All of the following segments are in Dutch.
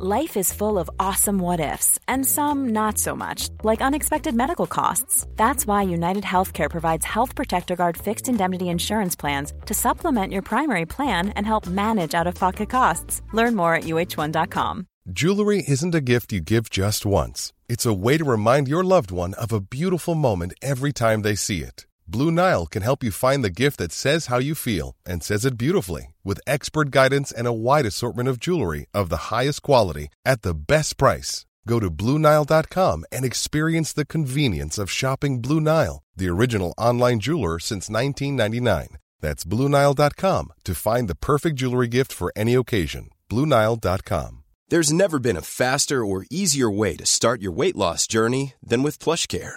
Life is full of awesome what ifs, and some not so much, like unexpected medical costs. That's why United Healthcare provides Health Protector Guard fixed indemnity insurance plans to supplement your primary plan and help manage out of pocket costs. Learn more at uh1.com. Jewelry isn't a gift you give just once, it's a way to remind your loved one of a beautiful moment every time they see it. Blue Nile can help you find the gift that says how you feel and says it beautifully with expert guidance and a wide assortment of jewelry of the highest quality at the best price. Go to BlueNile.com and experience the convenience of shopping Blue Nile, the original online jeweler since 1999. That's BlueNile.com to find the perfect jewelry gift for any occasion. BlueNile.com. There's never been a faster or easier way to start your weight loss journey than with PlushCare.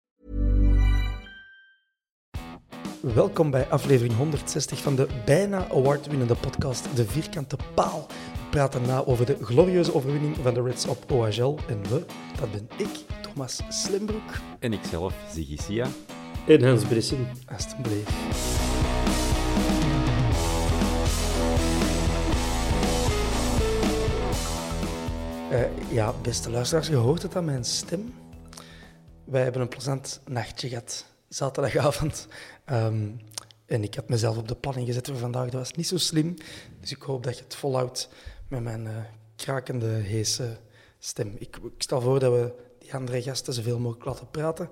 Welkom bij aflevering 160 van de bijna award-winnende podcast De Vierkante Paal. We praten na over de glorieuze overwinning van de Reds op OHL. En we, dat ben ik, Thomas Slimbroek. En ikzelf, Ziggy Sia. En Hans Brissin. Alsjeblieft. Uh, ja, beste luisteraars, je hoort het aan mijn stem. Wij hebben een plezant nachtje gehad, zaterdagavond. Um, en ik had mezelf op de planning gezet voor vandaag. Dat was niet zo slim. Dus ik hoop dat je het volhoudt met mijn uh, krakende, heese stem. Ik, ik, stel voor dat we die andere gasten zoveel mogelijk laten praten.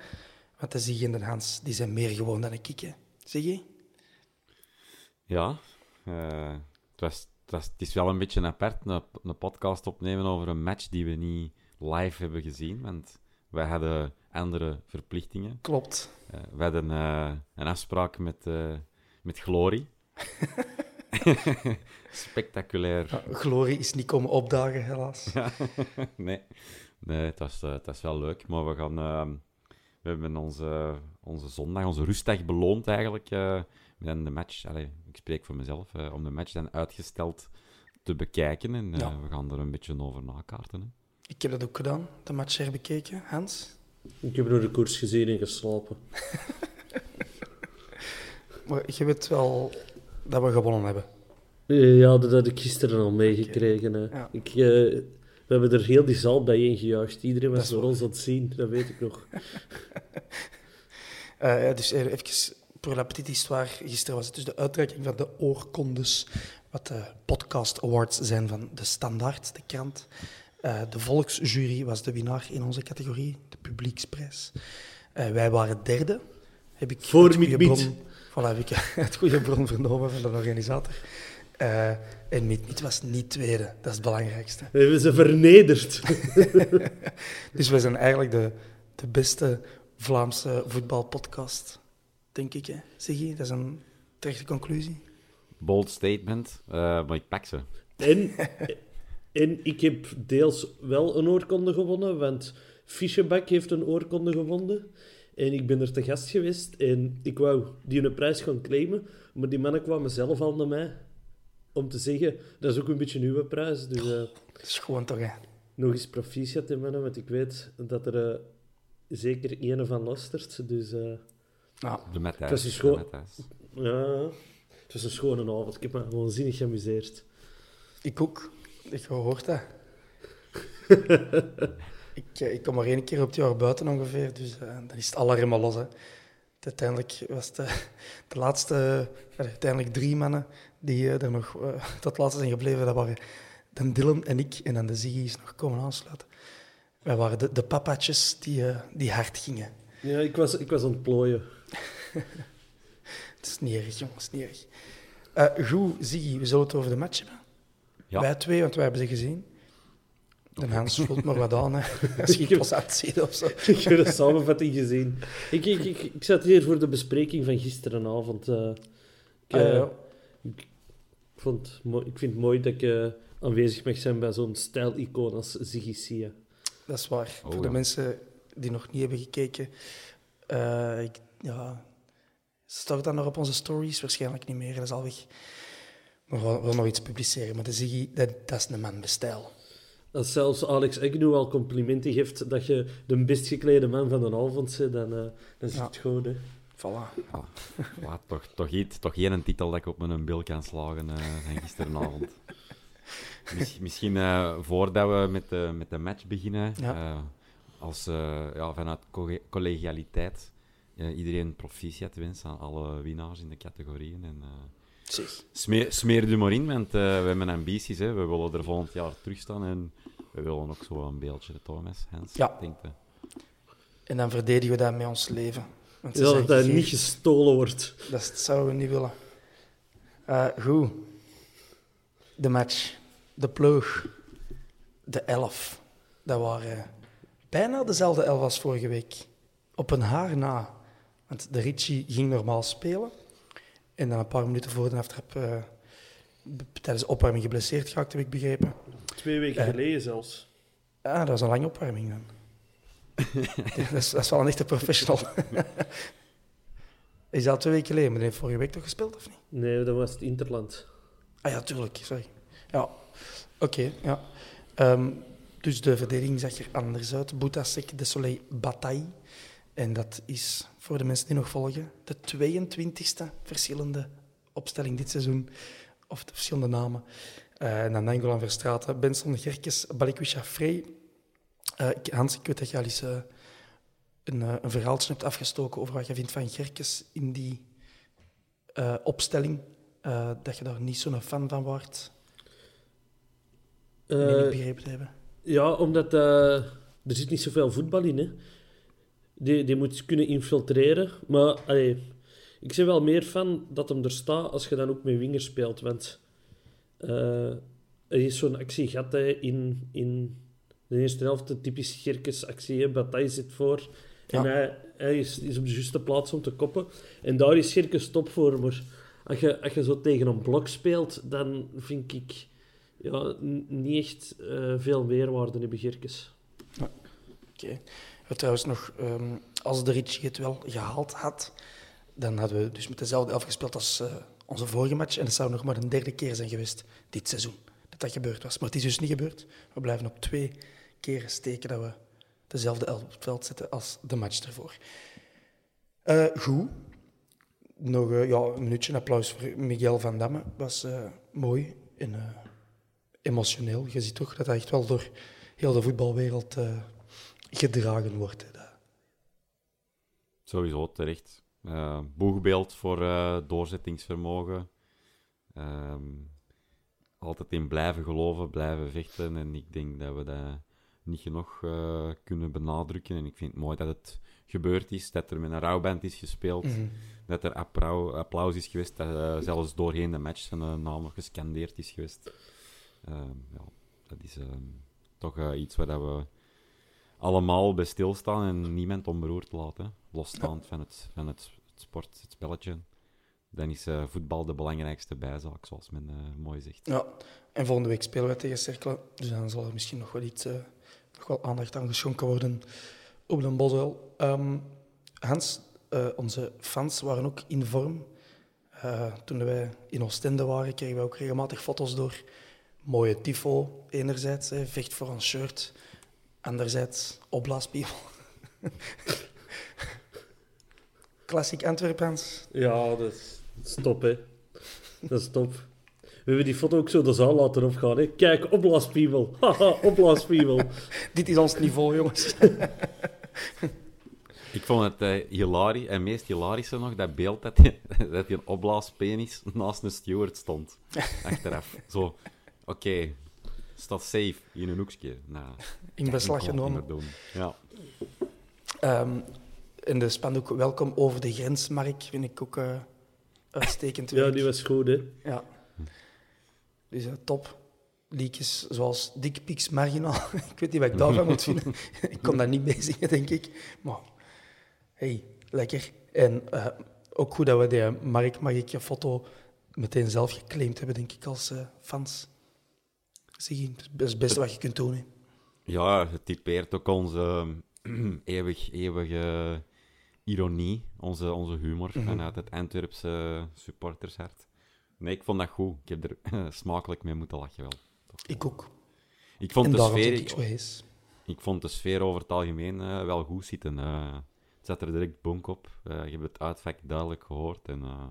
Want de Ziggy en de Hans die zijn meer gewoon dan ik. Hè. Ziggy? Ja, uh, het, was, het, het, is wel een beetje apart, een, een podcast opnemen over een match die we niet live hebben gezien. Want wij hadden andere verplichtingen. Klopt. Uh, we hadden uh, een afspraak met, uh, met Glory. Spectaculair. Ja, Glory is niet komen opdagen, helaas. nee, nee het, was, het was wel leuk. Maar we, gaan, we hebben onze, onze zondag, onze rustdag beloond eigenlijk. met de match, allez, ik spreek voor mezelf, om de match dan uitgesteld te bekijken. En ja. we gaan er een beetje over nakaarten. Hè. Ik heb dat ook gedaan, de match herbekeken. Hans? Ik heb door de koers gezien en geslapen. maar je weet wel dat we gewonnen hebben. Ja, dat had ik gisteren al meegekregen. Okay. Ja. Ik, uh, we hebben er heel die zaal bijeen gejuicht. Iedereen was door ons aan het zien, dat weet ik nog. uh, ja, dus even pour la petite histoire. Gisteren was het dus de uitreiking van de oorkondes, wat de podcast awards zijn van de Standaard, de krant. Uh, de volksjury was de winnaar in onze categorie, de publieksprijs. Uh, wij waren derde. Heb ik Voor het goede bron, voilà, heb ik het goede bron vernomen van de organisator. Uh, en Miet was niet tweede, dat is het belangrijkste. We hebben ze vernederd. dus we zijn eigenlijk de, de beste Vlaamse voetbalpodcast, denk ik. Hè? Zeg dat is een terechte conclusie. Bold statement, maar ik pak ze. En... En ik heb deels wel een oorkonde gewonnen, want Fischebak heeft een oorkonde gewonnen. En ik ben er te gast geweest en ik wou die een prijs gaan claimen, maar die mannen kwamen zelf al naar mij om te zeggen, dat is ook een beetje uw prijs. Dus, uh, dat is gewoon toch, hè? Nog eens proficiat in mannen, want ik weet dat er uh, zeker een van lastert. Dus, uh, ja. De Matthijs. Het was een schoon... Ja, het was een schone avond. Ik heb me gewoon zinnig geamuseerd. Ik ook. Ik gehoord dat. ik, ik kom maar één keer op het jaar buiten ongeveer, dus uh, dan is het remmen los. Hè. Uiteindelijk was de, de laatste, uh, uiteindelijk drie mannen die uh, er nog tot laatste zijn gebleven. Dat waren dan Dylan en ik, en dan de Ziggy is nog komen aansluiten. Wij waren de, de papatjes die, die hard gingen. Ja, ik was, ik was aan het is niet erg, jongens, niet erg. goed, Ziggy, we zullen het over de match hebben. Ja. Wij twee, want wij hebben ze gezien. De Hans voelt maar wat aan, hè. als je het pas uitziet of zo. ik heb de samenvatting gezien. Ik, ik, ik, ik zat hier voor de bespreking van gisterenavond. Uh, ik, ah, ja. ik, vond, ik vind het mooi dat ik uh, aanwezig mag zijn bij zo'n stijl-icoon als Ziggy Sia. Dat is waar. Oh, voor de mensen die nog niet hebben gekeken. Eh, ik, ja, stort dat nog op onze stories? Waarschijnlijk niet meer, dat is al weg. Maar we willen nog iets publiceren. Maar de Ziggy, dat, dat is een man met stijl. Als zelfs Alex Agnew al complimenten geeft dat je de best geklede man van de avond bent, dan, uh, dan is Ja. het goed. Hè. Voilà. Ja, ja, toch, toch, iets, toch geen tel dat ik op mijn bil kan slagen eh, van gisteravond. Mis- misschien eh, voordat we met de, met de match beginnen, Ja. eh, als, eh, ja, vanuit co- collegialiteit, eh, iedereen proficiat wensen aan alle winnaars in de categorieën. En, eh, Zeg. smeer, smeer er maar in, want eh, we hebben ambities. Hè. We willen er volgend jaar terug staan en we willen ook zo een beeldje, Thomas. Hans, Ja. denk? En dan verdedigen we dat met ons leven. Want ze Ja, dat niet gestolen wordt. Dat zouden we niet willen. Eh, goed. De match. De ploeg. De elf. Dat waren bijna dezelfde elf als vorige week. Op een haar na. Want de Ritchie ging normaal spelen. En dan een paar minuten voor de aftrap... eh, b- tijdens de opwarming geblesseerd geraakt, heb ik begrepen. Twee weken Ja. geleden zelfs. Ah, dat was een lange opwarming dan. dat, is, dat is wel een echte professional. is dat twee weken geleden? Maar die heeft vorige week toch gespeeld, of niet? Nee, dat was het Interland. Ah ja, tuurlijk, sorry. Ja, oké, ja. Ehm, dus de verdediging zag er anders uit. Boutasek, De Soleil, Bataille. En dat is, voor de mensen die nog volgen, de 22e verschillende opstelling dit seizoen. Of de verschillende namen. Eh en dan Nangolan Verstraeten, Benson, Gerkes, Balikwisha, Frey. Ik- Hans, ik weet dat je al eens eh, een, een verhaaltje hebt afgestoken over wat je vindt van Gerkes in die opstelling. Dat je daar niet zo'n fan van wordt. Uh, ik begrepen te hebben. Ja, omdat er zit niet zoveel voetbal in. Hè. Die, die moet kunnen infiltreren. Maar allee, ik ben wel meer van dat hem er staat als je dan ook met wingers speelt. Want eh, er is zo'n actie gehad hè, in, in de eerste helft, de typisch Gerkes actie. Bataille zit voor. En Ja. hij, hij is, is op de juiste plaats om te koppen. En daar is Gerkes top voor. Maar als je, als je zo tegen een blok speelt, dan vind ik ja, niet echt eh, veel meerwaarde hebben Gerkes. Oké. Ja, Trouwens nog, ehm, als de Ritchie het wel gehaald had, dan hadden we dus met dezelfde elf gespeeld als eh, onze vorige match. En het zou nog maar een derde keer zijn geweest dit seizoen dat dat gebeurd was. Maar het is dus niet gebeurd. We blijven op twee keren steken dat we dezelfde elf op het veld zetten als de match ervoor. Eh, goed. Nog eh, ja, een minuutje applaus voor Miguel van Damme. was mooi en emotioneel. Je ziet toch dat hij echt wel door heel de voetbalwereld gedragen wordt. hè. Sowieso terecht. Eh, boegbeeld voor eh, doorzettingsvermogen. Ehm, altijd in blijven geloven, blijven vechten. En ik denk dat we dat niet genoeg eh, kunnen benadrukken. En ik vind het mooi dat het gebeurd is, dat er met een rouwband is gespeeld. Mhm. Dat er applaus, applaus is geweest, dat zelfs doorheen de match zijn naam nog gescandeerd is geweest. Ehm, ja, dat is ehm, toch iets waar dat we allemaal bij stilstaan en niemand onberoerd laten. Losstaand van, het, van het, het sport, het spelletje. Dan is eh, voetbal de belangrijkste bijzaak, zoals men eh, mooi zegt. Ja, en volgende week spelen we tegen Cerkelen. Dus dan zal er misschien nog wel iets, eh, nog wel aandacht aan geschonken worden op de Boswel. Ehm, Hans, onze fans waren ook in vorm. Toen wij in Oostende waren, kregen we ook regelmatig foto's door. Mooie tifo, enerzijds, vecht voor een shirt. Anderzijds, opblaaspiepel. Klassiek Antwerpens. Ja, dat is, dat is top, hè. Dat is top. We hebben die foto ook zo de zaal laten opgaan, hè. Kijk, opblaaspiemel. Haha, opblaaspiemel. Dit is ons niveau, jongens. Ik vond het eh hilarisch, en meest hilarische nog, dat beeld dat hij dat die een opblaaspenis naast een steward stond. Achteraf. Zo, oké, staat safe in een hoekje. Nou, In beslag genomen. Ja. Ehm in de spandoek welkom over de grensmark vind ik ook eh, uitstekend. Ja, die was goed, hè. Ja. Dus eh, top. Liedjes zoals Dick Pics Marginaal. ik weet niet wat ik daarvan moet vinden. ik kon daar niet mee zingen, denk ik. Maar, hey, lekker. En eh, ook goed dat we die Mark Magikje foto meteen zelf geclaimd hebben, denk ik, als fans. Dat is het beste wat je kunt doen. Hè. ja, het typeert ook onze eeuwig, eeuwige ironie, onze, onze humor Mhm. vanuit het Antwerpse supportershart. Nee, ik vond dat goed. Ik heb er smakelijk mee moeten lachen wel. Ik ook. Ik vond, en de sfeer, ik vond de sfeer over het algemeen eh, wel goed zitten. eh. het zat er direct bonk op. Eh, je hebt het uitvak duidelijk gehoord. En eh,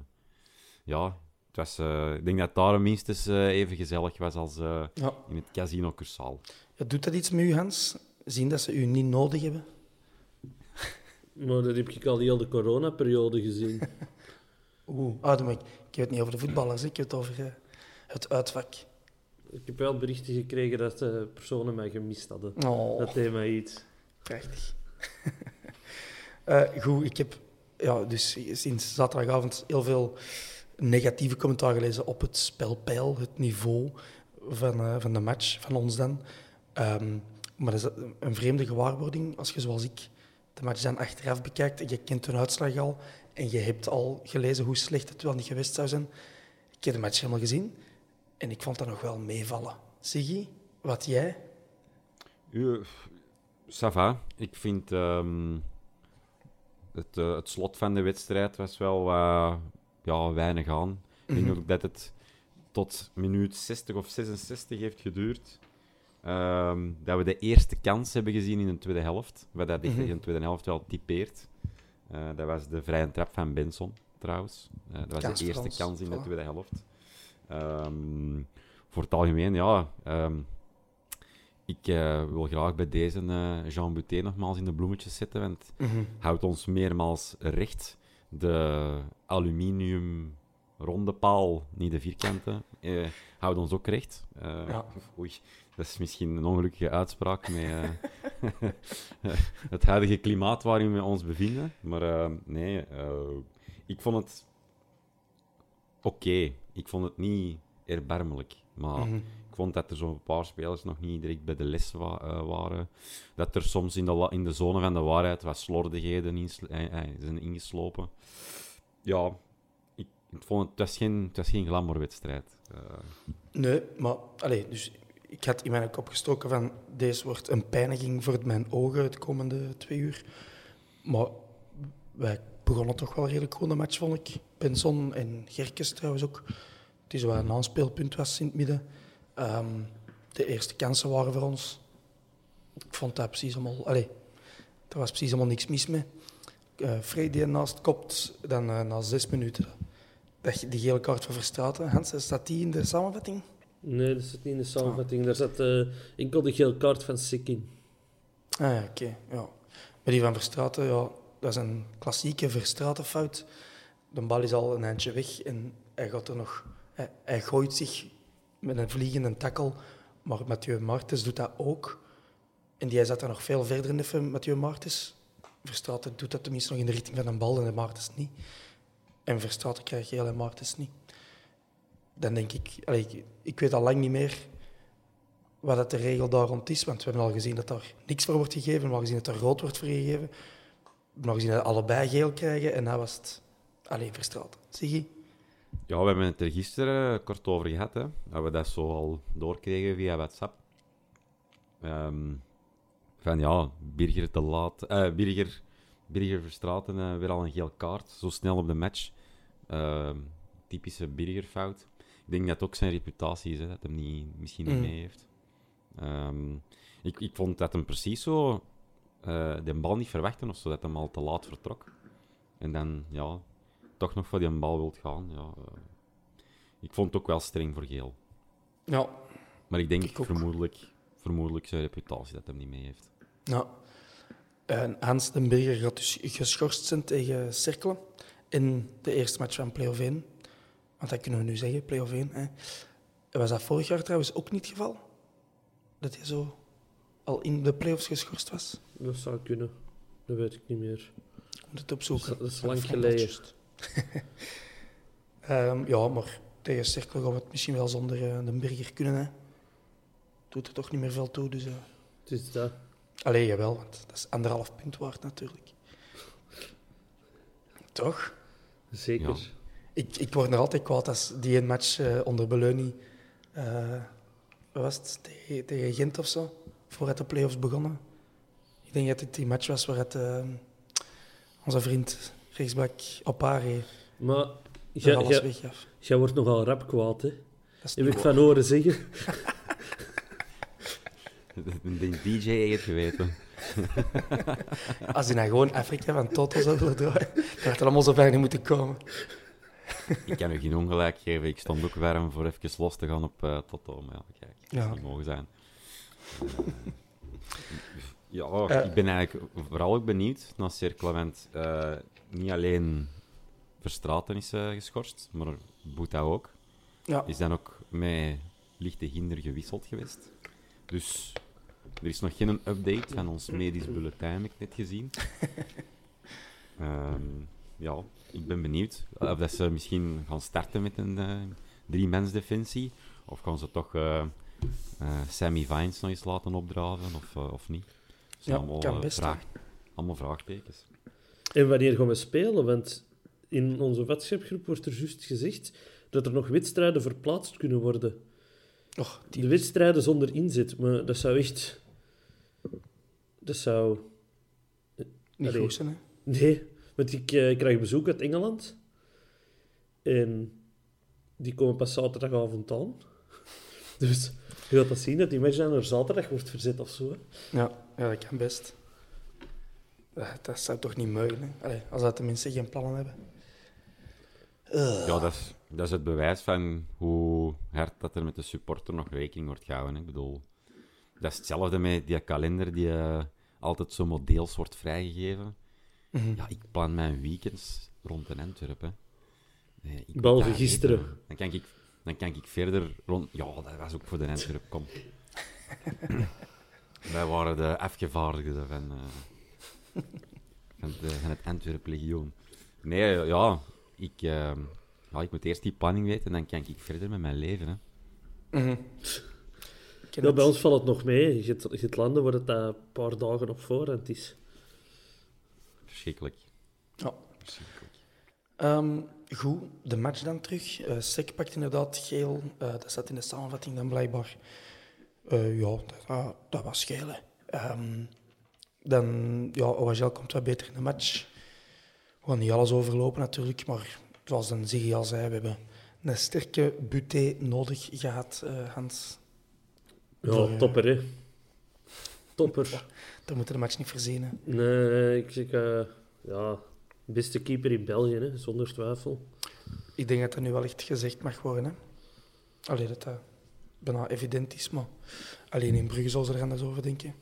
ja, was, eh, ik denk dat het daar minstens eh, even gezellig was als eh, Ja. in het Casino Cursaal. Ja, doet dat iets met u, Hans? Zien dat ze u niet nodig hebben? Maar dat heb ik al heel de coronaperiode gezien. Oeh. Ah, maar ik, ik heb het niet over de voetballers, ik heb het over het uitvak. ik heb wel berichten gekregen dat personen mij gemist hadden. Oh, Dat deed mij iets. prachtig. Eh, goed, ik heb ja, dus sinds zaterdagavond heel veel negatieve commentaar gelezen op het spelpeil, het niveau van, eh, van de match, van ons dan. Ehm, maar dat is een vreemde gewaarwording als je zoals ik de match dan achteraf bekijkt en je kent een uitslag al en je hebt al gelezen hoe slecht het wel niet geweest zou zijn. Ik heb de match helemaal gezien en ik vond dat nog wel meevallen. Siggy, wat jij? Uh, ça va. Ik vind ehm, het, eh, het slot van de wedstrijd was wel eh, ja, weinig aan. Ik denk ook dat het tot minuut 60 of 66 heeft geduurd. Ehm, dat we de eerste kans hebben gezien in de tweede helft. Wat dat Mhm. in de tweede helft wel typeert. Eh, dat was de vrije trap van Benson, trouwens. Eh, dat was Kans de eerste kans in de tweede helft. Ehm, voor het algemeen, ja. ehm, ik eh, wil graag bij deze Jean Buté nogmaals in de bloemetjes zetten, want houdt ons meermaals recht. De aluminium ronde paal, niet de vierkante, eh, houdt ons ook recht. Eh, Ja. Oei, dat is misschien een ongelukkige uitspraak met eh, het huidige klimaat waarin we ons bevinden. Maar eh, nee, ik vond het oké. Ik vond het niet erbarmelijk. Maar Mhm. Vond dat er zo'n paar spelers nog niet direct bij de les eh, waren. Dat er soms in de, in de zone van de waarheid wat slordigheden in zijn ingeslopen. Ja, ik, vond het, was geen, het was geen glamourwedstrijd. Eh, Nee, maar allee, dus ik had in mijn kop gestoken van deze wordt een pijniging voor mijn ogen het komende twee uur. Maar wij begonnen toch wel redelijk goed de match, vond ik. Benson en Gerkes trouwens ook. Het is wel een aanspeelpunt was in het midden. Ehm, de eerste kansen waren voor ons. Ik vond dat precies allemaal... Allee, er was precies allemaal niks mis mee. Uh, Frey die ernaast kopt, dan eh, na zes minuten dat die gele kaart van Verstraeten. Hans, staat die in de samenvatting? Nee, dat zit niet in de samenvatting. Daar zat eh, enkel de geel kaart van Sick in. Ah ja, oké. ja. Maar die van Verstraeten, ja, dat is een klassieke Verstraeten-fout. De bal is al een eindje weg en hij gaat er nog... Hij, hij gooit zich met een vliegende takkel, maar Mathieu Martens doet dat ook. En die zat er nog veel verder in even, Mathieu Martens. Verstraeten doet dat tenminste nog in de richting van een bal en de Martens niet. En Verstraeten krijgt geel en Martens niet. Dan denk ik... Ik, ik weet al lang niet meer wat dat de regel daar rond is. Want we hebben al gezien dat daar niks voor wordt gegeven. We hebben gezien dat er rood wordt voor gegeven. We hebben al gezien dat allebei geel krijgen. En dat was het alleen verstraald. Zie je? Ja, we hebben het er gisteren kort over gehad, hè. Dat we dat zo al doorkregen via WhatsApp. Ehm, van ja, Birger te laat... eh, Birger, Birger Verstraeten eh, weer al een geel kaart. Zo snel op de match. Ehm, typische Birger-fout. Ik denk dat het ook zijn reputatie is, hè, dat hem niet, misschien niet Mm. mee heeft. Ehm, ik, ik vond dat hem precies zo eh, de bal niet verwachtte of zo, dat hem al te laat vertrok. En dan, ja, toch nog voor die bal wilt gaan. Ja, eh, ik vond het ook wel streng voor geel. Ja. Maar ik denk Ik vermoedelijk, vermoedelijk zijn reputatie dat hem niet mee heeft. ja. En Hans den Berger gaat dus geschorst zijn tegen Cerkelen in de eerste match van Play-off 1. Want dat kunnen we nu zeggen, Play-off 1. Hè. Was dat vorig jaar trouwens ook niet het geval? Dat hij zo al in de play-offs geschorst was? Dat zou kunnen. Dat weet ik niet meer. Ik moet het opzoeken. Dat is lang geleden. Ehm, ja, maar tegen Cerkel gaan we het misschien wel zonder eh, de Burger kunnen. Hè. Doet er toch niet meer veel toe. Dus. Het is dat. Allee, jawel, want dat is anderhalf punt waard natuurlijk. Toch? Zeker. Ja. Ik, ik word nog altijd kwaad als die een match eh, onder Beleunie... eh wat was het? Tegen, tegen Gent of zo? Voordat de play-offs begonnen. Ik denk dat het die match was waar het... onze vriend rechtsbak Opare Maar er jij- wordt nogal rap kwaad, hè? Heb ik van horen zeggen. De DJ heeft geweten. Als die nou gewoon Afrika van Toto zou willen draaien, dan had het allemaal zo ver niet moeten komen. Ik kan u geen ongelijk geven. Ik stond ook warm voor even los te gaan op eh Toto. Maar ja, kijk, dat Ja. niet mogen zijn. Eh, ja, Eh. ik ben eigenlijk vooral ook benieuwd naar Sir Clement. Eh, niet alleen Verstraten is eh, geschorst, maar Boeta ook. Ja, Is dan ook met lichte hinder gewisseld geweest. Dus er is nog geen update van ons medisch bulletin, heb ik net gezien. Ehm, ja, ik ben benieuwd of dat ze misschien gaan starten met een eh drie-mens defensie. Of gaan ze toch eh, eh, Sammy Vines nog eens laten opdraven, of, eh, of niet? Dat zijn Ja, allemaal, kan eh, best, vraag- allemaal vraagtekens. En wanneer gaan we spelen? Want in onze wedstrijdgroep wordt er juist gezegd dat er nog wedstrijden verplaatst kunnen worden. Och, die... De wedstrijden zonder inzet, maar dat zou echt... Dat zou... niet Allee. goed zijn, hè. Nee, want ik eh, krijg bezoek uit Engeland. En die komen pas zaterdagavond aan. Dus je gaat dat zien, dat die match dan naar zaterdag wordt verzet of zo. hè. Ja, ja, dat kan best. Eh, Dat zou toch niet? Allee, als dat tenminste geen plannen hebben. Ja, dat is, dat is het bewijs van hoe hard dat er met de supporter nog rekening wordt gehouden. hè. Ik bedoel, dat is hetzelfde met die kalender die eh, altijd zo modeels wordt vrijgegeven. Mhm. Ja, ik plan mijn weekends rond in Antwerpen. Nee, Behalve gisteren. eten. Dan kan, ik, dan kan ik verder rond... Ja, dat was ook voor de Antwerp, kom. Wij waren de afgevaardigden van, eh, van, de- van het Antwerp Legioen. Nee, ja ik, eh, ja, ik moet eerst die planning weten en dan kan ik verder met mijn leven. Hè. Mhm. Ja, bij ons valt het nog mee. Je hebt landen waar het daar een paar dagen op voorhand is. Verschrikkelijk. Ja. Verschrikkelijk. Ehm, goed, de match dan terug. Eh Sek pakt inderdaad geel. Eh, dat staat in de samenvatting dan blijkbaar. Eh, ja, dat, dat was geel. hè. Dan, ja, OHL komt wat beter in de match. We gaan niet alles overlopen natuurlijk, maar zoals dan Ziggy al zei, we hebben een sterke buté nodig gehad, eh, Hans. Ja, Voor, eh, topper, hè. Topper. Daar moeten we de match niet verzinnen. Nee, nee, ik zeg... eh, ja, beste keeper in België, hè, zonder twijfel. Ik denk dat dat nu wel echt gezegd mag worden. Hè? Allee, dat dat bijna evident is, maar alleen in Brugge zal ze er anders over denken.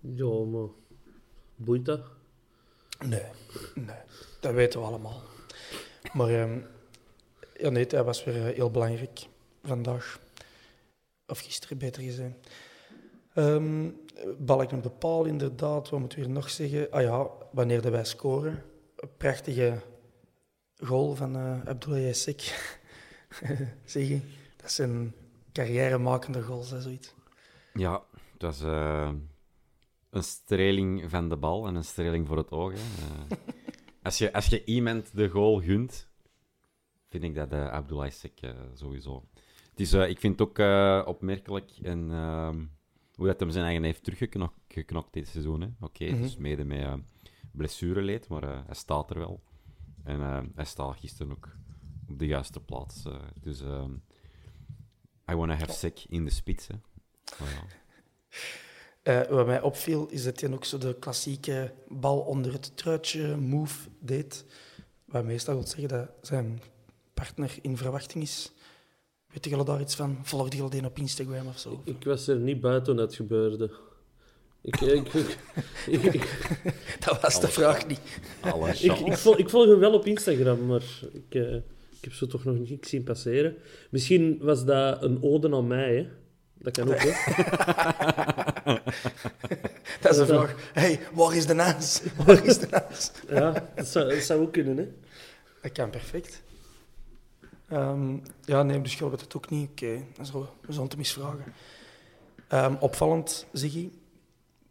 Ja, maar... Boeit dat? Nee, nee, dat weten we allemaal. Maar ehm, ja, nee, dat was weer eh, heel belangrijk vandaag. Of gisteren, beter gezegd. Balk op de paal, inderdaad. Wat moeten we hier nog zeggen? Ah ja, wanneer dat wij scoren. Een prachtige goal van eh Abdoulaye Sek. zeg je? Dat zijn carrièremakende goals, hè, zoiets. Ja, het was eh, een streling van de bal en een streling voor het oog. Hè. Eh, als, je, als je iemand de goal gunt, vind ik dat uh, Abdoulaye Sek eh, sowieso. Het is, eh, ik vind het ook eh, opmerkelijk en, ehm, hoe dat hem zijn eigen heeft teruggeknokt geknokt dit seizoen. Oké, Mhm. dus mede met blessureleed, maar eh, hij staat er wel. En eh, hij staat gisteren ook op de juiste plaats. eh. dus ehm, I wanna have Sek in de spits. Hè. Maar ja. Eh, wat mij opviel, is dat hij ook zo de klassieke bal onder het truitje move deed. Wat meestal wil zeggen dat zijn partner in verwachting is. Weet je daar iets van? Volgde je al die op Instagram of zo? Ik was er niet bij toen het gebeurde. Ik, ik, ik, ik, ik, Dat was de vraag niet. Alle ik, volg, ik volg hem wel op Instagram, maar ik, eh, ik heb ze toch nog niet zien passeren. Misschien was dat een ode aan mij, hè? Dat kan ook, hè? Dat is de vraag. hey, waar is de naas? Waar is de naas? Ja, dat zou, dat zou ook kunnen, hè? Dat kan perfect. Ehm, ja, nee, dus je weet het ook niet. Oké, dan zullen we- we zullen het hem eens vragen. Ehm, opvallend, Ziggy,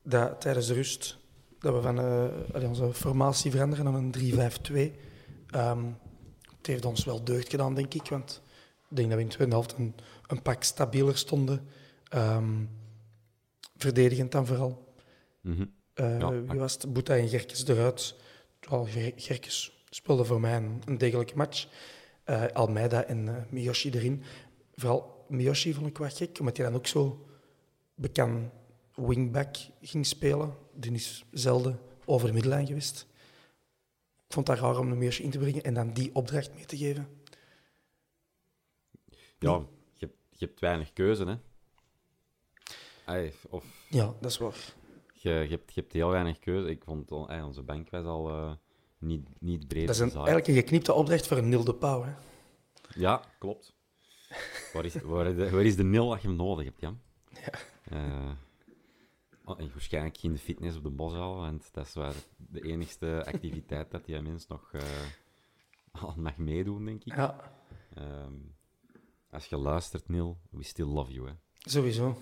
dat tijdens de rust dat we van eh, onze formatie veranderen naar een 3-5-2. Ehm, het heeft ons wel deugd gedaan, denk ik, want ik denk dat we in de tweede helft een, een pak stabieler stonden. Ehm, verdedigend dan vooral. Ja, wie was het? Boeta en Gerkes eruit. Ger- Gerkes speelde voor mij een, een degelijke match. Eh, Almeida en eh, Miyoshi erin. Vooral Miyoshi vond ik wat gek, omdat hij dan ook zo bekend wingback ging spelen. Die is zelden over de middenlijn geweest. Ik vond het raar om een Miyoshi in te brengen en dan die opdracht mee te geven. Ja, je hebt weinig keuze, hè. Of Ja, dat is waar. je, je, hebt, je hebt heel weinig keuze. Ik vond onze bank was al eh, niet, niet breed Dat is een, eigenlijk een geknipte opdracht voor een Nil de Pauw. Hè. Ja, klopt. waar, is, waar, de, waar is de nil dat je hem nodig hebt, Jan? Ja. Eh, oh, en waarschijnlijk geen fitness op de boszaal, want dat is waar de enigste activiteit dat die mens nog eh, aan mag meedoen, denk ik. Ja, Ehm, als je luistert, Neil, we still love you, hè. sowieso.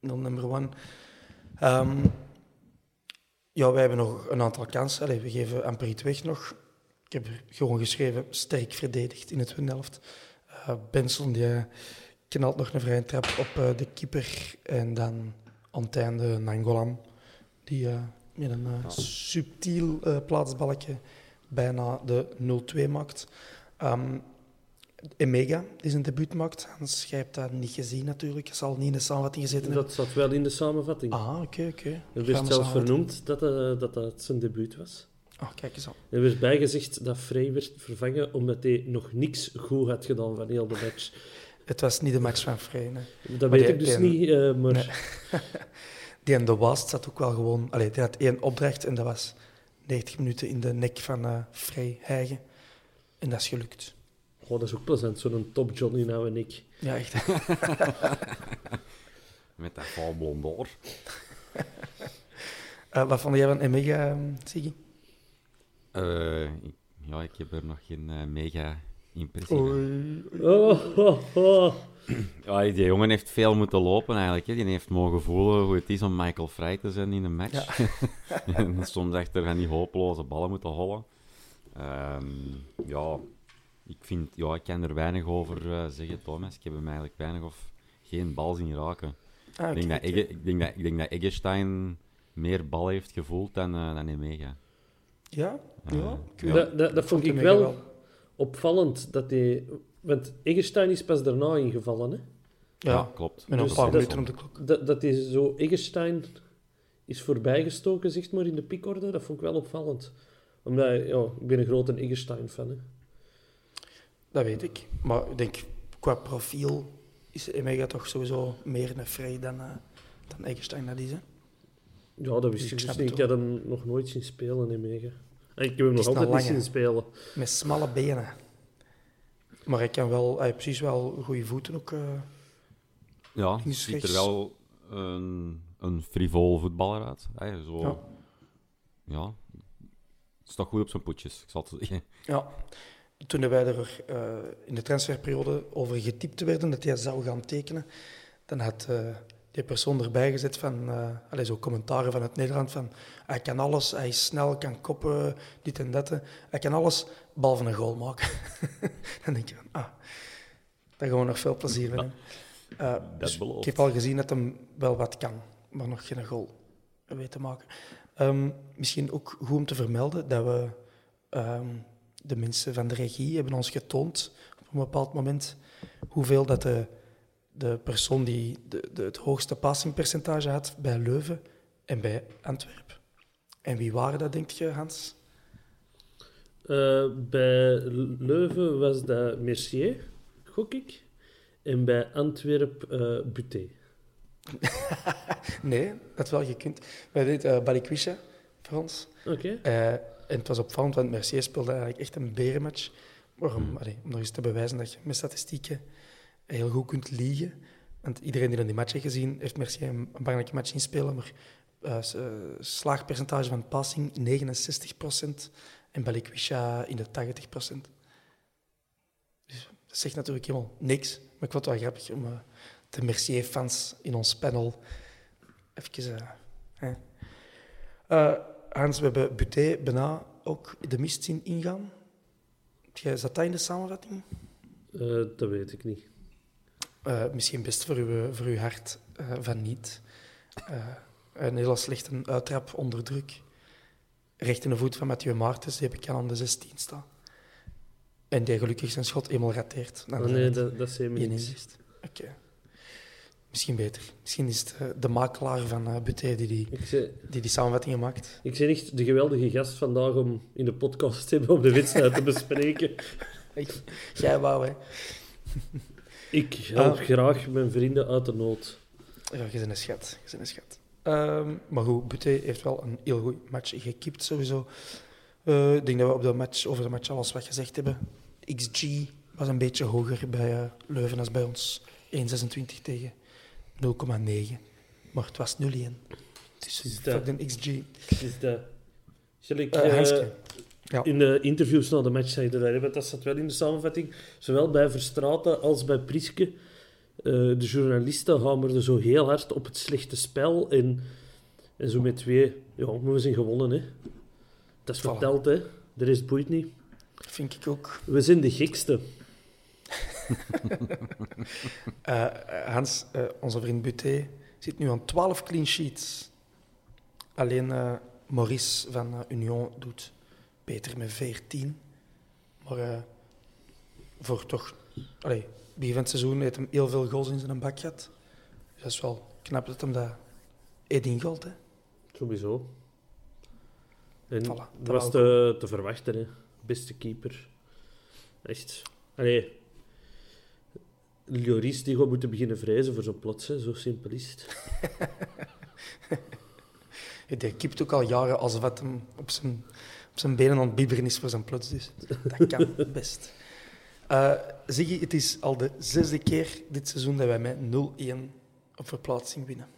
Nil number one. Ehm, ja, wij hebben nog een aantal kansen. Allee, we geven Amperit weg nog. Ik heb er gewoon geschreven, sterk verdedigd in het tweede helft. Eh Benson die eh, knalt nog een vrije trap op eh, de keeper. En dan aan het einde Nangolan, die met een eh, subtiel plaatsbalkje bijna de 0-2 maakt. Ehm, Emega, die zijn debuut maakt. Hans, jij hebt dat niet gezien natuurlijk. Je zal niet in de samenvatting gezeten hebben. Dat zat wel in de samenvatting. Ah, oké, oké. er werd we zelfs vernoemd dat, eh, dat dat zijn debuut was. Ah, kijk eens aan. Er werd bijgezegd dat Frey werd vervangen omdat hij nog niks goed had gedaan van heel de match. Het was niet de match van Frey. nee. Dat Maar weet ik dus niet, eh, maar... Nee. Die en de Wast zat ook wel gewoon... Allee, die had één opdracht en dat was 90 minuten in de nek van eh Frey hijgen. En dat is gelukt. Oh, dat is ook plezant, zo'n top Johnny nou en ik. Ja, echt. Met dat val blondoor. Eh, wat vond jij van Emega, eh, Siggy? Eh, ik- ja, ik heb er nog geen eh, mega impressie van. Oei. Oh, oh, oh. Ja, die jongen heeft veel moeten lopen eigenlijk. Hè. Die heeft mogen voelen hoe het is om Michael Frey te zijn in een match. en soms achter van die hopeloze ballen moeten hollen. Ehm, ja, ik, vind, ja, ik kan er weinig over eh, zeggen, Thomas. Ik heb hem eigenlijk weinig of geen bal zien raken. Ah, Ik, denk dat. Egge, ik, denk dat, ik denk dat Eggestein meer bal heeft gevoeld dan, eh dan Emega. Ja? Eh, ja. Dat, dat, dat vond ik wel opvallend. Dat hij... Want Eggestein is pas daarna ingevallen, hè? Ja, Ja, klopt. met een Dus paar dat- minuten op de klok. Dat, dat hij zo... Eggestein is voorbijgestoken, zeg maar, in de piekorde. Dat vond ik wel opvallend. Omdat, ja, ik ben een grote Eggestein-fan, hè. Dat weet ik. Maar ik denk, qua profiel is Emega toch sowieso meer een Frey dan, eh dan Eggestein dat is. Hè? Ja, dat wist Ik ik dus niet. het Ik had hem nog nooit zien spelen in Mega. En ik heb hem is nog altijd niet zien spelen. Met smalle benen. Maar hij kan wel, hij heeft precies wel goede voeten ook. eh. Ja, Links, ziet er wel een, een frivol voetballer uit. Hè, zo, Ja. ja. is toch goed op zijn poetjes, ik zal het zeggen. Ja. Toen wij er eh, in de transferperiode over getypt werden dat hij zou gaan tekenen, dan had eh, die persoon erbij gezet van, eh allez, zo commentaren vanuit Nederland van hij kan alles, hij is snel, kan koppen, dit en dat. Hij kan alles, behalve een goal maken. dan denk je van, ah, daar gaan we nog veel plezier met hem. Eh, dus ik heb al gezien dat hem wel wat kan, maar nog geen goal weet te maken. Ehm, misschien ook goed om te vermelden dat we ehm, de mensen van de regie hebben ons getoond op een bepaald moment hoeveel dat de, de persoon die de, de, het hoogste passingpercentage had bij Leuven en bij Antwerpen. En wie waren dat, denk je, Hans? Eh, bij Leuven was dat Mercier, gok ik. En bij Antwerp eh Buté. Nee, dat wel gekund. Wij deden uh, Balikwisha voor ons. Oké. Eh, en het was opvallend, want Mercier speelde eigenlijk echt een berenmatch. Waarom? Allee, om nog eens te bewijzen dat je met statistieken heel goed kunt liegen. Want iedereen die dan die match heeft gezien, heeft Mercier een, een belangrijke match inspelen. Maar eh, eh, slaagpercentage van passing 69% en Balikwisha in de 80%. Dus dat zegt natuurlijk helemaal niks. Maar ik vond het wel grappig om eh, de Mercier-fans in ons panel even... Hans, we hebben Buté bijna ook de mist zien ingaan. Zat dat in de samenvatting? Eh, dat weet ik niet. Eh, misschien best voor uw, voor uw hart eh, van niet. Een hele slechte uittrap onder druk. recht in de voet van Mathieu Maartens, die heb ik al aan de 16 staan. En die gelukkig zijn schot eenmaal rateert. Ah, nee, dat, dat is helemaal niks. inzicht. Misschien beter. Misschien is het eh, de makelaar van uh, Buté die die, zei, die die samenvattingen maakt. ik ben echt de geweldige gast vandaag om in de podcast te hebben om de wedstrijd te bespreken. Jij wou, hè? Ik help Ah. graag mijn vrienden uit de nood. Ja, je bent een schat. Je bent een schat. Ehm, maar goed, Buté heeft wel een heel goed match gekipt, sowieso. Eh, ik denk dat we op de match, over de match alles wat gezegd hebben. XG was een beetje hoger bij eh, Leuven als bij ons. 1,26 tegen 0,9. Maar het was 0-1. Dus Is dat- de XG. Is dat... Gelijk, Eh, eh, Hanske. Ja. In de interviews na de match zeiden want dat zat wel in de samenvatting. Zowel bij Verstraten als bij Priske. Eh, de journalisten hamerden zo heel hard op het slechte spel. En, en zo met twee... Ja, maar we zijn gewonnen, hè. Dat is verteld, hè. De rest boeit niet. Vind ik ook. We zijn de gekste. Eh, Hans, eh, onze vriend Buté, zit nu aan 12 clean sheets. Alleen eh, Maurice van eh, Union doet beter met 14. Maar eh, voor toch... Allee, begin van het seizoen heeft hem heel veel goals in zijn bak gehad. Dus dat is wel knap dat hem dat eet ingoolt, hè. Sowieso. En Voilà, dat was te, te verwachten, hè. Beste keeper. Echt. Allee. Lloris die gaat moeten beginnen vrezen voor zo'n plots, hè. Zo simpel is het. Die kipt ook al jaren alsof het hem op zijn, op zijn benen aan het bibberen is voor zijn plots. Dus dat kan best. Eh Ziggy, het is al de zesde keer dit seizoen dat wij met 0-1 op verplaatsing winnen.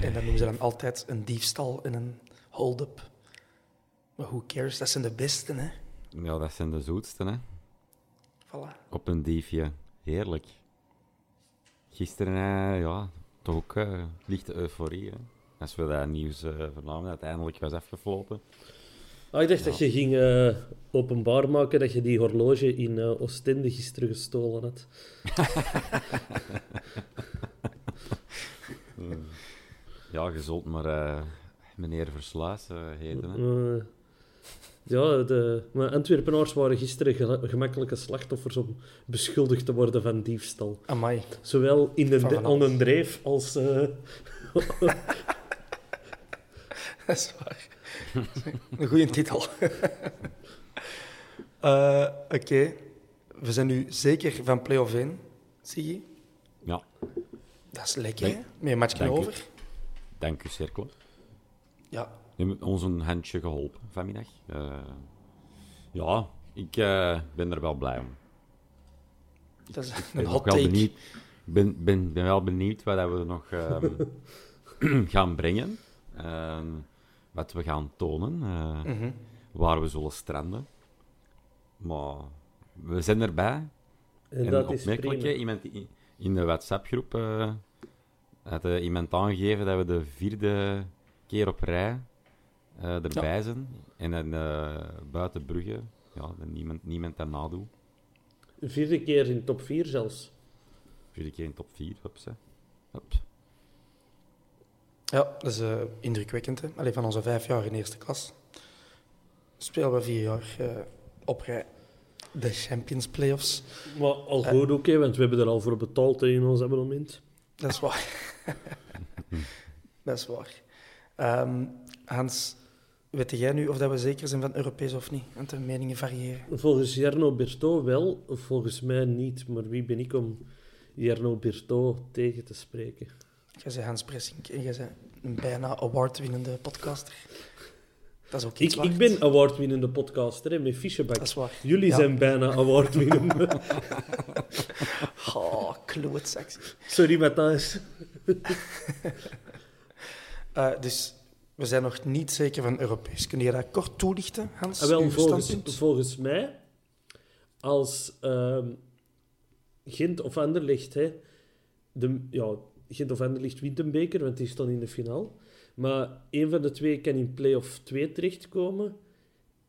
En dat noemen ze dan altijd een diefstal en een hold-up. Maar who cares? Dat zijn de beste, hè? Ja, dat zijn de zoetste, hè. Voilà. Op een diefje. Heerlijk. Gisteren, eh, ja, toch ook eh, lichte euforie, hè. Als we dat nieuws eh vernamen, uiteindelijk was afgefloten. Ah, ik dacht dat je ging eh, openbaar maken dat je die horloge in eh, Oostende gisteren gestolen had. Ja, je zult maar eh, meneer Versluis eh heten, hè. Eh, ja, de, maar Antwerpenaars waren gisteren ge- gemakkelijke slachtoffers om beschuldigd te worden van diefstal. Amai. Zowel in de, on alles. een dreef als... eh, Dat is waar. Een goede titel. Eh, Oké. We zijn nu zeker van play-off 1, Ziggy. Ja, Dat is lekker, Dank- hè? Matchje u. over. dank u, Cirkel. Ja, Ons een handje geholpen vanmiddag. Eh, ja, ik eh, ben er wel blij om. dat is Ik een ben, hot ook wel take. benieuwd, ben, ben, ben wel benieuwd wat dat we nog ehm, gaan brengen. Ehm, wat we gaan tonen. eh, Mhm. waar we zullen stranden. Maar we zijn erbij. en En dat is opmerkelijk, prima. iemand in, in de WhatsApp-groep eh, had iemand aangegeven dat we de vierde keer op rij eh, erbij zijn. En dan eh, buiten Brugge, ja, niemand, niemand dat nadoet. Vierde keer in top 4 zelfs. Vierde keer in top 4, hups, hè. Hup. Ja, dat is eh, indrukwekkend. Hè? Allee, van onze vijf jaar in eerste klas spelen we vier jaar eh, op rij de Champions Playoffs. Maar al goed ook, hè, want we hebben er al voor betaald hè, in ons abonnement. Dat is waar. dat is waar. Ehm, Hans, weet jij nu of dat we zeker zijn van Europees of niet? Want de meningen variëren. Volgens Jarno Berto wel, volgens mij niet. Maar wie ben ik om Jarno Berto tegen te spreken? Jij bent Hans Bressink en jij bent een bijna award-winnende podcaster. Dat is ook iets Ik, waard. ik ben awardwinnende podcaster hè, met Fischeback. Dat is waar. Jullie Ja. zijn bijna awardwinnende. Oh, klootzak. Sorry, Matthijs. Eh, dus we zijn nog niet zeker van Europees. Kun je dat kort toelichten, Hans? Ah, wel, volgens, volgens mij, als ehm, Gent of Anderlecht, hè, de, ja, Gent of Anderlecht wint een beker, want die staan in de finale. Maar een van de twee kan in play-off 2 terechtkomen.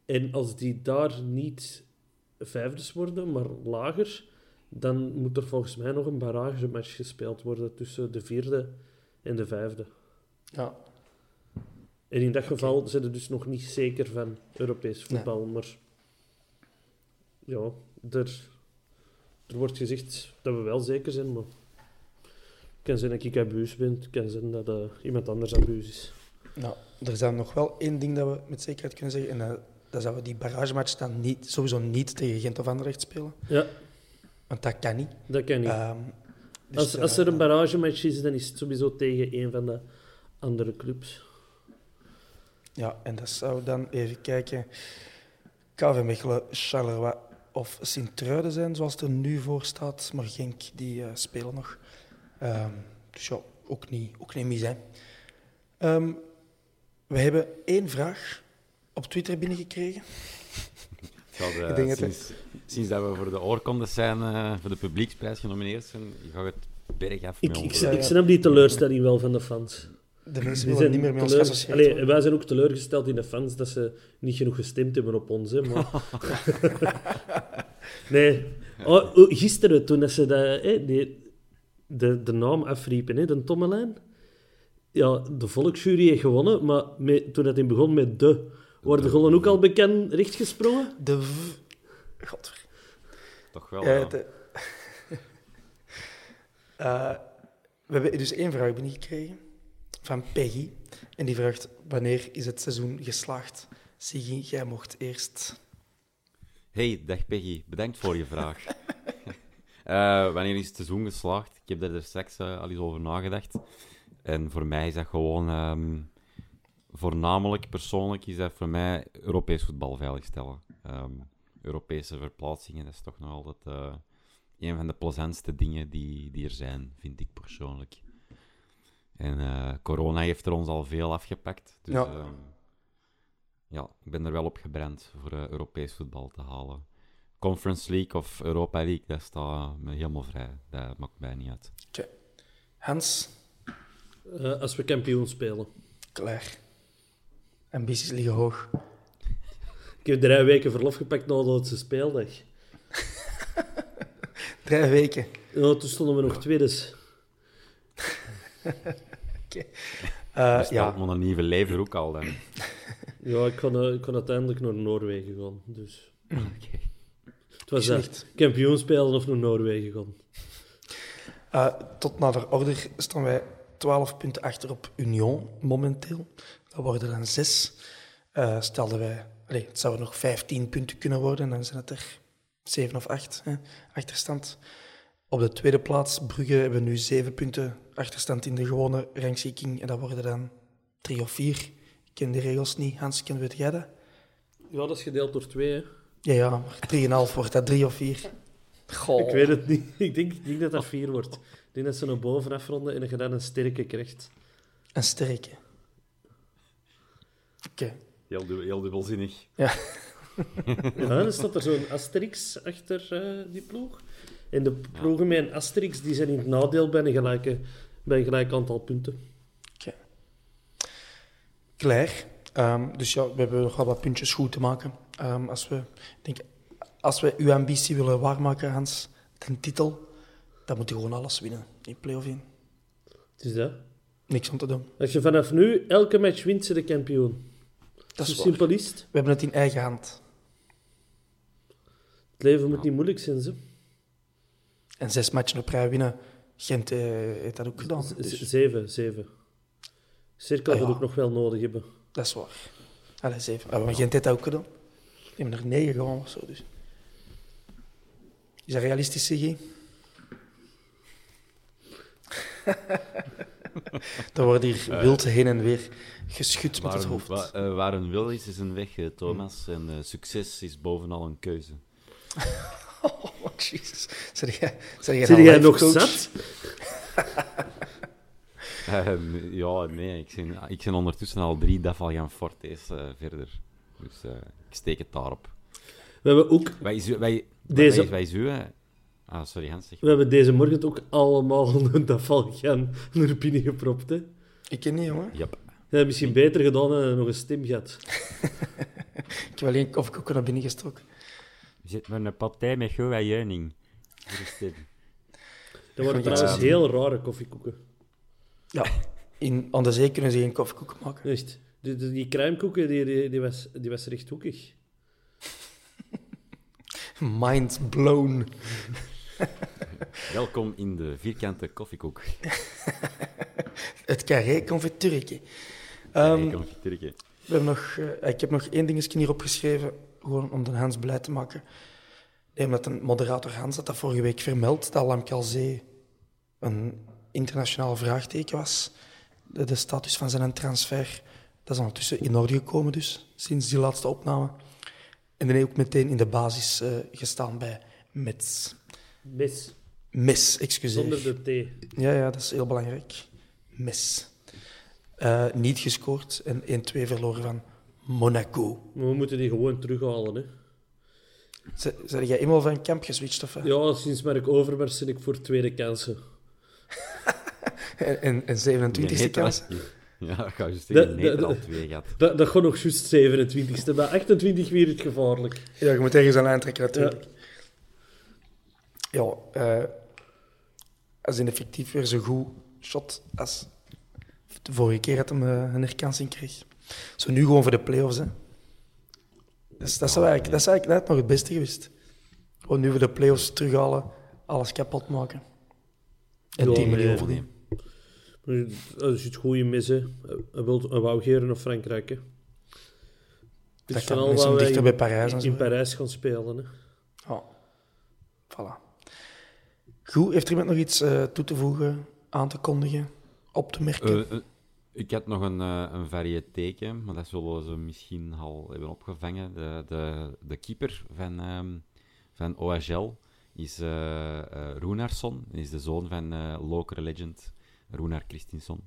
En als die daar niet vijfdes worden, maar lager, dan moet er volgens mij nog een barragematch gespeeld worden tussen de vierde en de vijfde. Ja. En in dat geval zijn ze dus nog niet zeker van Europees voetbal. Maar ja, er, er wordt gezegd dat we wel zeker zijn. Maar het kan zijn dat ik abuus ben. Het kan zijn dat eh, iemand anders abuus is. Nou, er is dan nog wel één ding dat we met zekerheid kunnen zeggen. En dat, dat is dat we die barragematch dan niet, sowieso niet tegen Gent of Anderlecht spelen. Ja, Want dat kan niet. dat kan niet. Ehm, dus, als, als eh, er een barragematch is, dan is het sowieso tegen een van de andere clubs. Ja, en dat zou dan even kijken. KV Mechelen, Charleroi of Sint-Truiden zijn, zoals het er nu voor staat. Maar Genk, die eh, spelen nog. Ehm, dus ja, ook niet, ook niet mis, hè. Ehm, we hebben één vraag op Twitter binnengekregen. Eh, Ik denk dat sinds, sinds dat we voor de oorkondes zijn, eh, voor de publieksprijs genomineerd zijn, gaat het bergaf Ik, ik, ik snap die teleurstelling wel van de fans. De mensen willen niet meer met ons teleur- associëren. Allee, worden. wij zijn ook teleurgesteld in de fans dat ze niet genoeg gestemd hebben op ons. Hè, maar... nee. Oh, oh, gisteren, toen dat ze dat, hè, die, de, de naam afriepen, hè, de Tommelijn. Ja, de volksjury heeft gewonnen, maar toen het in begon met de, worden de gollen ook al bekend rechtgesprongen? De v... Godver. Toch wel, Ja, ja. de- Eh, we hebben dus één vraag binnengekregen van Peggy. En die vraagt, wanneer is het seizoen geslaagd? Siggy, jij mocht eerst... Hey, dag Peggy, bedankt voor je vraag. Eh, wanneer is het seizoen geslaagd? Ik heb daar straks eh, al eens over nagedacht. En voor mij is dat gewoon, ehm, voornamelijk persoonlijk, is dat voor mij Europees voetbal veiligstellen. Ehm, Europese verplaatsingen, dat is toch nog altijd eh, een van de plezantste dingen die, die er zijn, vind ik persoonlijk. En eh, corona heeft er ons al veel afgepakt. Dus Ja. ja, ja ik ben er wel op gebrand voor eh, Europees voetbal te halen. Conference League of Europa League, dat staat me helemaal vrij. Dat maakt mij niet uit. Hans, Eh, als we kampioen spelen. klaar. Ambities liggen hoog. Ik heb drie weken verlof gepakt na de laatste speeldag. Drie weken. Ja, toen stonden we nog tweede. Eh, Dus ja, ja. mijn nieuwe leven ook al dan. Ja, ik kon, eh, ik kon uiteindelijk naar Noorwegen gaan. Dus. Het was dat. slecht. Kampioen spelen of naar Noorwegen gaan. Eh, tot nader order staan wij 12 punten achter op Union momenteel. Dat worden dan zes. Eh, stelden wij, allee, het zouden nog 15 punten kunnen worden, dan zijn het er 7 of 8 hè, achterstand. Op de tweede plaats, Brugge, hebben we nu 7 punten achterstand in de gewone rangschikking. En dat worden dan 3 of 4. Ik ken de regels niet. Hans, ken weet jij dat? Ja, dat is gedeeld door twee. Hè. Ja, ja, maar 3,5 wordt dat 3 of 4. Goh. Ik weet het niet. Ik denk, ik denk dat dat vier wordt. Ik denk dat ze naar boven afronden en dat je dan een sterke krijgt. Een sterke. Oké. Heel, du- heel dubbelzinnig. Ja, dan staat er zo'n asterix achter eh, die ploeg. En de ploegen met een asterix die zijn in het nadeel bij een, gelijke, bij een gelijk aantal punten. Klaar. Ehm, dus ja, we hebben nog wel wat puntjes goed te maken. Ehm, als, we, denk, als we uw ambitie willen waarmaken, Hans, de titel, dan moet je gewoon alles winnen. In play-off. Het is dat. Niks om te doen. Als je vanaf nu elke match wint, ze de kampioen. Dat is simpel is. We hebben het in eigen hand. Het leven moet niet moeilijk zijn, ze. En zes matchen op rij winnen. Gent eh, heeft dat ook gedaan. Z- Dus Zeven, zeven. Cirkel Ah, ja. ook nog wel nodig hebben. dat is waar. Allee, zeven. Ah, maar Gent heeft dat ook gedaan. Die hebben er negen gewonnen of zo. Dus. Is dat realistisch, Siggy? er wordt hier wild heen en weer geschud met Waar het hoofd. wa- eh, waar een wil is, is een weg, eh, Thomas. En eh, succes is bovenal een keuze. Oh, jezus. Zeg jij, zeg jij, nou jij nog coach? zat? Eh, ja, nee, ik ben, ik ben ondertussen al drie Dafalgan Fortes eh verder. Dus eh, ik steek het daarop. We hebben ook Wij is, wij, Deze- wij, wij? Ah, sorry, Hans. Zeg. We hebben deze morgen ook allemaal een gaan naar binnen gepropt. Hè. Ik ken niet, jongen. Yep. Ja, misschien beter gedaan en nog een stem gehad. Ik heb alleen koffiekoeken naar binnen gestoken. Zit met een partij met Goa Juining. Dat worden trouwens heel rare koffiekoeken. Ja, in, aan de zee kunnen ze geen koffiekoeken maken. Echt. Die, die, die kruimkoeken, die, die, die, was, die was rechthoekig. Mind blown. Welkom in de vierkante koffiekoek. Het carré confituurtje. Hey, Ehm, we hebben nog, eh, ik heb nog één dingetje hier opgeschreven, gewoon om de Hans blij te maken. Nee, omdat een moderator Hans had dat vorige week vermeld, dat Lamkelzee een internationaal vraagteken was. De, de status van zijn transfer, dat is ondertussen in orde gekomen dus, sinds die laatste opname. En dan heeft ook meteen in de basis eh, gestaan bij Mets. Mis. Mes, excuseer. Zonder de T. Ja, ja, dat is heel belangrijk. Mes. Eh, niet gescoord en 1-2 verloren van Monaco. Maar we moeten die gewoon terughalen. Hè. Z- Zijn jij eenmaal van kamp geswitcht? Of, wat? Ja, sinds Mark Overmars zit ik voor tweede kansen. En, en, en 27e Nee, kans? Ja, dat gaat juist De- tegen de- al twee gehad. Dat, dat gaat nog juist 27ste. Bij 28 weer het gevaarlijk. Ja, je moet ergens aan aantrekken natuurlijk. Ja, eh, als in effectief weer zo goed shot als de vorige keer dat hij eh, een herkansing kreeg. Zo nu gewoon voor de play-offs. Hè. Dus dat, zou eigenlijk, dat is eigenlijk net nog het beste geweest. Gewoon nu voor de play-offs terughalen, alles kapot maken. En Ja, 10 miljoen nee. verdienen. Als je het goede missen, hij wil een Wougeren of Frankrijk. Hè. Dit Dat is kan al misschien wat wij dichter in- bij Parijs en zo. In Parijs gaan spelen. Hè. Ja, voilà. Goed, heeft er iemand nog iets eh, toe te voegen, aan te kondigen, op te merken? Eh, eh, ik had nog een, uh, een variëteken, maar dat zullen ze misschien al hebben opgevangen. De, de, de keeper van, ehm, van OHL is uh, uh, Runarsson. Hij is de zoon van uh, local legend Runar Christinsson.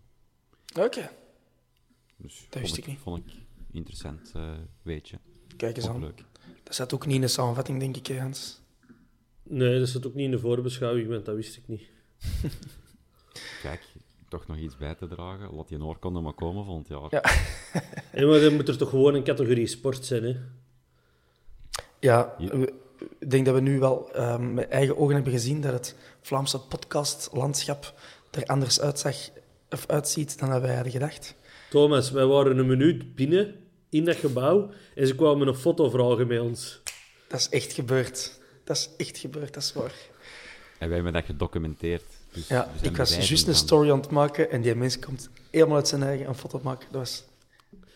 Oké, Dus Dat wist vond ik niet. Vond ik interessant, uh, weetje. kijk eens aan. leuk. Dat zat ook niet in de samenvatting, denk ik, Hans. Nee, dat zit ook niet in de voorbeschouwing, want dat wist ik niet. Kijk, toch nog iets bij te dragen. Laat die een oorkonde maar komen volgend jaar. Ja. En maar dan moet er toch gewoon een categorie sport zijn, hè? Ja, Ja. we- ik denk dat we nu wel ehm, met eigen ogen hebben gezien dat het Vlaamse podcastlandschap er anders uitzag, of uitziet dan dat wij hadden gedacht. Thomas, wij waren een minuut binnen in dat gebouw en ze kwamen een foto vragen met ons. Dat is echt gebeurd. Dat is echt gebeurd, dat is waar. En wij hebben dat gedocumenteerd. Dus Ja, ik was juist een story aan het maken en die mens komt helemaal uit zijn eigen een foto maken. Dat was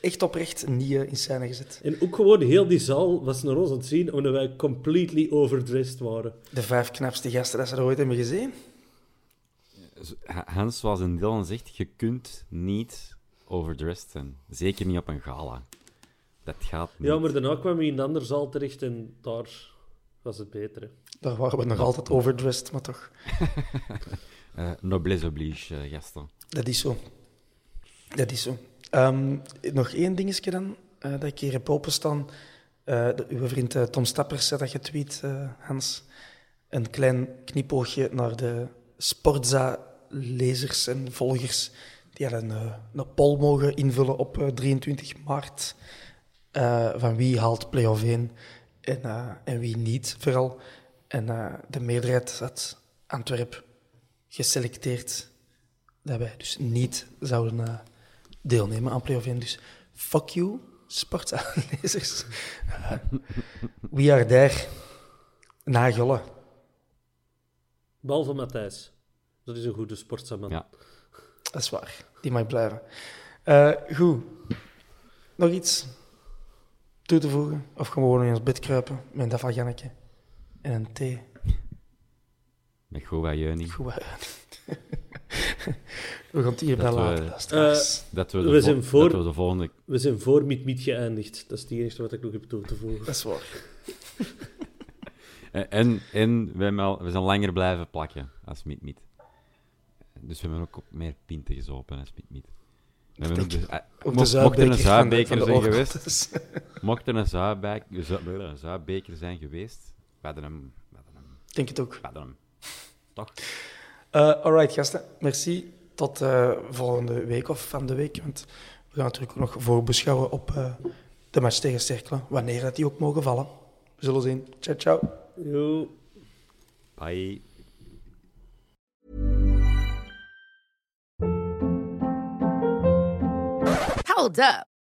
echt oprecht niet in scène gezet. En ook gewoon heel die zaal was naar ons aan het zien omdat wij completely overdressed waren. De vijf knapste gasten dat ze er ooit hebben gezien. Ha- Hans was een deel en zegt, je kunt niet overdressed zijn. Zeker niet op een gala. Dat gaat niet. Ja, maar daarna kwamen we in een andere zaal terecht en daar was het beter. Hè. Daar waren we nog altijd overdressed, maar toch. Eh, noblesse oblige, gasten. Dat is zo. Dat is zo. Ehm, nog één dingetje dan, eh, dat ik hier heb openstaan. De, uw vriend Tom Stappers had dat getweet, Hans. Een klein knipoogje naar de Sportza-lezers en volgers. Die hadden een, een poll mogen invullen op eh, 23 maart. van wie haalt play-off 1 en, en wie niet, vooral. En eh, de meerderheid had Antwerp geselecteerd dat wij dus niet zouden eh, deelnemen aan play-off 1. Dus fuck you, sportsa-lezers. Eh, we are there. Nagullen. Behalve Matthijs. Dat is een goede sportzaman. Ja. Dat is waar. Die mag blijven. Eh, goed. Nog iets toe te voegen? Of gewoon in ons bed kruipen met een davalgannetje en een thee? Met jeuning. Goed. eh. we gaan het hierbij Dat we- laten, luisteraars. Dat we, de We zijn voor- dat we de volgende... We zijn voor Miet geëindigd. Dat is het enige wat ik nog heb toe te voegen. Dat is waar. En, en, en we, al- we zijn langer blijven plakken als Miet Miet. Dus we hebben ook meer pinten gezopen als Miet Miet. We hebben ook de, eh, Ook mocht- er een zuidbeker zuidbeker zijn geweest, mocht er een zuidbeker, zu- een zuidbeker zijn geweest, we hadden hem, we hadden hem, Ik denk het ook. we hadden hem. Toch? Uh, alright, gasten. Merci. Tot eh, volgende week of van de week. Want we gaan natuurlijk ook nog voorbeschouwen op eh, de match tegen Cerkelen. Wanneer dat die ook mogen vallen. We zullen zien. Ciao, ciao. Jo. Bye. Hold up.